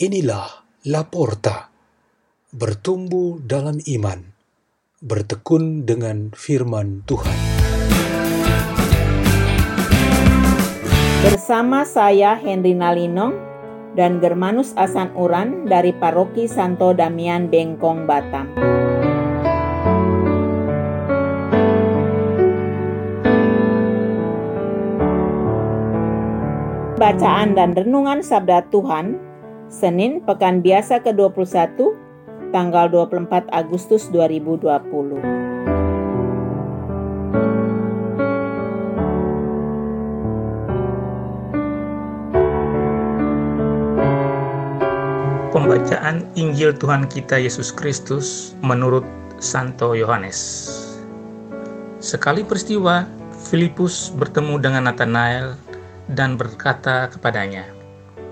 Inilah Laporta, bertumbuh dalam iman, bertekun dengan firman Tuhan. Bersama saya Henry Nalinong dan Germanus Asan Uran dari Paroki Santo Damian Bengkong Batam. Bacaan dan renungan Sabda Tuhan Senin Pekan Biasa ke-21 tanggal 24 Agustus 2020. Pembacaan Injil Tuhan kita Yesus Kristus menurut Santo Yohanes. Sekali peristiwa, Filipus bertemu dengan Nathanael dan berkata kepadanya,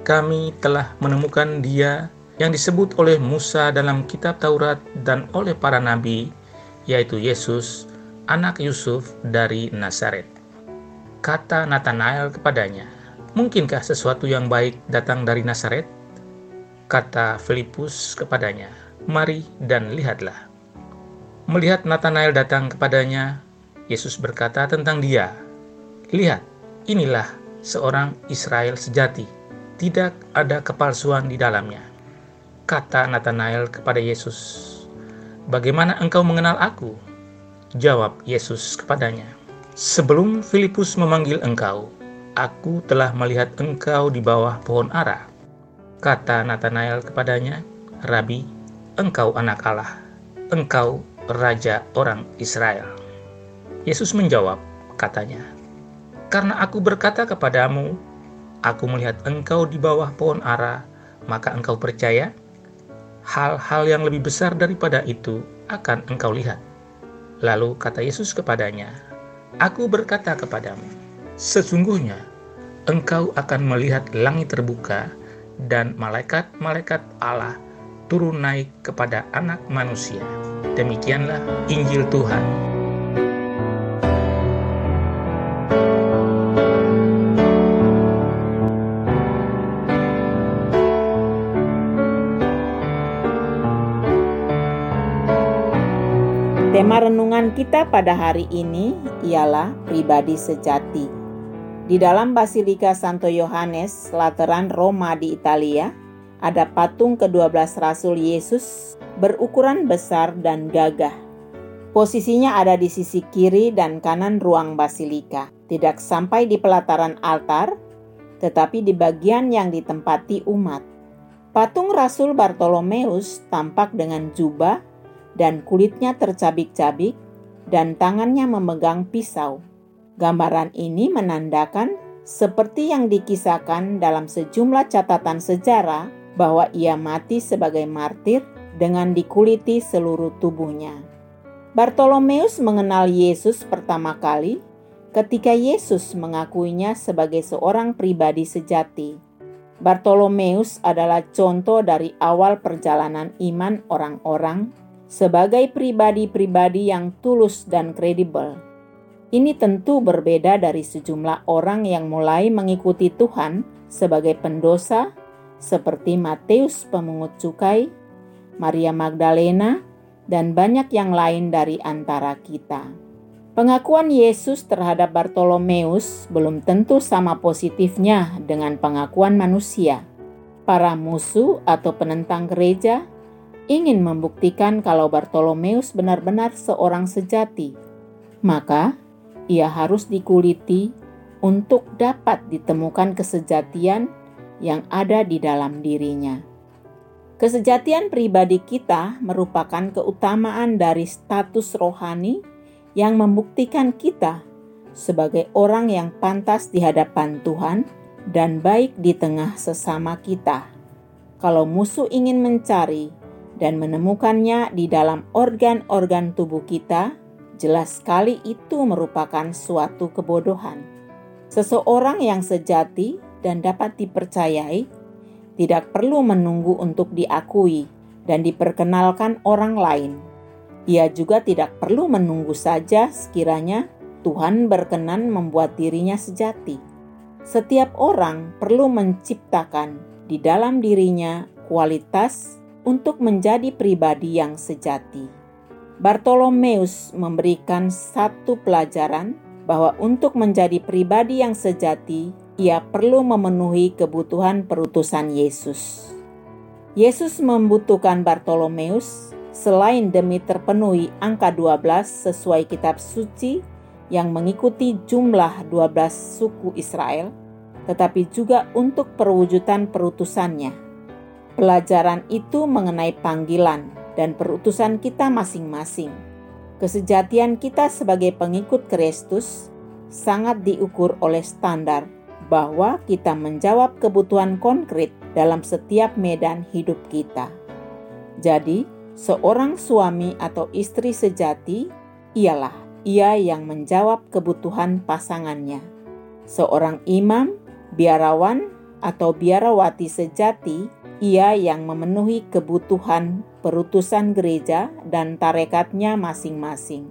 "Kami telah menemukan Dia yang disebut oleh Musa dalam Kitab Taurat dan oleh para nabi, yaitu Yesus, anak Yusuf dari Nazaret." Kata Nathanael kepadanya, "Mungkinkah sesuatu yang baik datang dari Nazaret?" Kata Filipus kepadanya, "Mari dan lihatlah." Melihat Nathanael datang kepadanya, Yesus berkata tentang dia, "Lihat, inilah seorang Israel sejati. Tidak ada kepalsuan di dalamnya. Kata Nathanael kepada Yesus, Bagaimana engkau mengenal aku? Jawab Yesus kepadanya, Sebelum Filipus memanggil engkau, aku telah melihat engkau di bawah pohon ara. Kata Nathanael kepadanya, Rabi, engkau anak Allah, engkau Raja orang Israel. Yesus menjawab, katanya, karena aku berkata kepadamu, aku melihat engkau di bawah pohon ara, maka engkau percaya? Hal-hal yang lebih besar daripada itu akan engkau lihat. Lalu kata Yesus kepadanya, Aku berkata kepadamu, sesungguhnya engkau akan melihat langit terbuka dan malaikat-malaikat Allah turun naik kepada anak manusia. Demikianlah Injil Tuhan. Tema renungan kita pada hari ini ialah pribadi sejati. Di dalam Basilika Santo Yohanes, Lateran Roma di Italia, ada patung ke-12 Rasul Yesus berukuran besar dan gagah. Posisinya ada di sisi kiri dan kanan ruang basilika, tidak sampai di pelataran altar, tetapi di bagian yang ditempati umat. Patung Rasul Bartolomeus tampak dengan jubah dan kulitnya tercabik-cabik, dan tangannya memegang pisau. Gambaran ini menandakan seperti yang dikisahkan dalam sejumlah catatan sejarah bahwa ia mati sebagai martir dengan dikuliti seluruh tubuhnya. Bartolomeus mengenal Yesus pertama kali ketika Yesus mengakuinya sebagai seorang pribadi sejati. Bartolomeus adalah contoh dari awal perjalanan iman orang-orang sebagai pribadi-pribadi yang tulus dan kredibel. Ini tentu berbeda dari sejumlah orang yang mulai mengikuti Tuhan sebagai pendosa, seperti Matius pemungut cukai, Maria Magdalena, dan banyak yang lain dari antara kita. Pengakuan Yesus terhadap Bartolomeus belum tentu sama positifnya dengan pengakuan manusia. Para musuh atau penentang gereja ingin membuktikan kalau Bartolomeus benar-benar seorang sejati, maka ia harus dikuliti untuk dapat ditemukan kesejatian yang ada di dalam dirinya. Kesejatian pribadi kita merupakan keutamaan dari status rohani yang membuktikan kita sebagai orang yang pantas di hadapan Tuhan dan baik di tengah sesama kita. Kalau musuh ingin mencari dan menemukannya di dalam organ-organ tubuh kita, jelas sekali itu merupakan suatu kebodohan. Seseorang yang sejati dan dapat dipercayai tidak perlu menunggu untuk diakui dan diperkenalkan orang lain. Ia juga tidak perlu menunggu saja sekiranya Tuhan berkenan membuat dirinya sejati. Setiap orang perlu menciptakan di dalam dirinya kualitas untuk menjadi pribadi yang sejati. Bartolomeus memberikan satu pelajaran bahwa untuk menjadi pribadi yang sejati, ia perlu memenuhi kebutuhan perutusan Yesus. Yesus membutuhkan Bartolomeus selain demi terpenuhi angka 12 sesuai kitab suci yang mengikuti jumlah 12 suku Israel, tetapi juga untuk perwujudan perutusannya. Pelajaran itu mengenai panggilan dan perutusan kita masing-masing. Kesejatian kita sebagai pengikut Kristus sangat diukur oleh standar bahwa kita menjawab kebutuhan konkret dalam setiap medan hidup kita. Jadi, seorang suami atau istri sejati ialah ia yang menjawab kebutuhan pasangannya. Seorang imam, biarawan, atau biarawati sejati, ia yang memenuhi kebutuhan perutusan gereja dan tarekatnya masing-masing.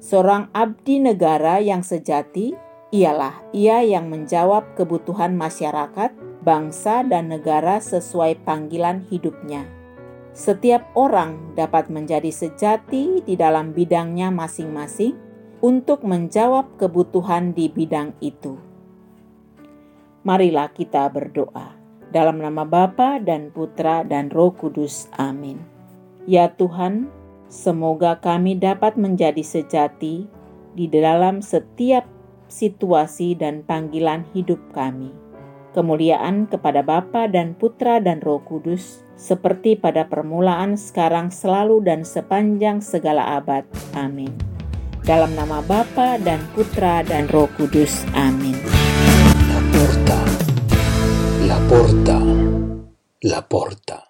Seorang abdi negara yang sejati ialah ia yang menjawab kebutuhan masyarakat, bangsa, dan negara sesuai panggilan hidupnya. Setiap orang dapat menjadi sejati di dalam bidangnya masing-masing untuk menjawab kebutuhan di bidang itu. Marilah kita berdoa. Dalam nama Bapa dan Putra dan Roh Kudus. Amin. Ya Tuhan, semoga kami dapat menjadi sejati di dalam setiap situasi dan panggilan hidup kami kemuliaan kepada Bapa dan Putra dan Roh Kudus, seperti pada permulaan, sekarang, selalu, dan sepanjang segala abad. Amin. Dalam nama Bapa dan Putra dan Roh Kudus. Amin. La porta, la porta.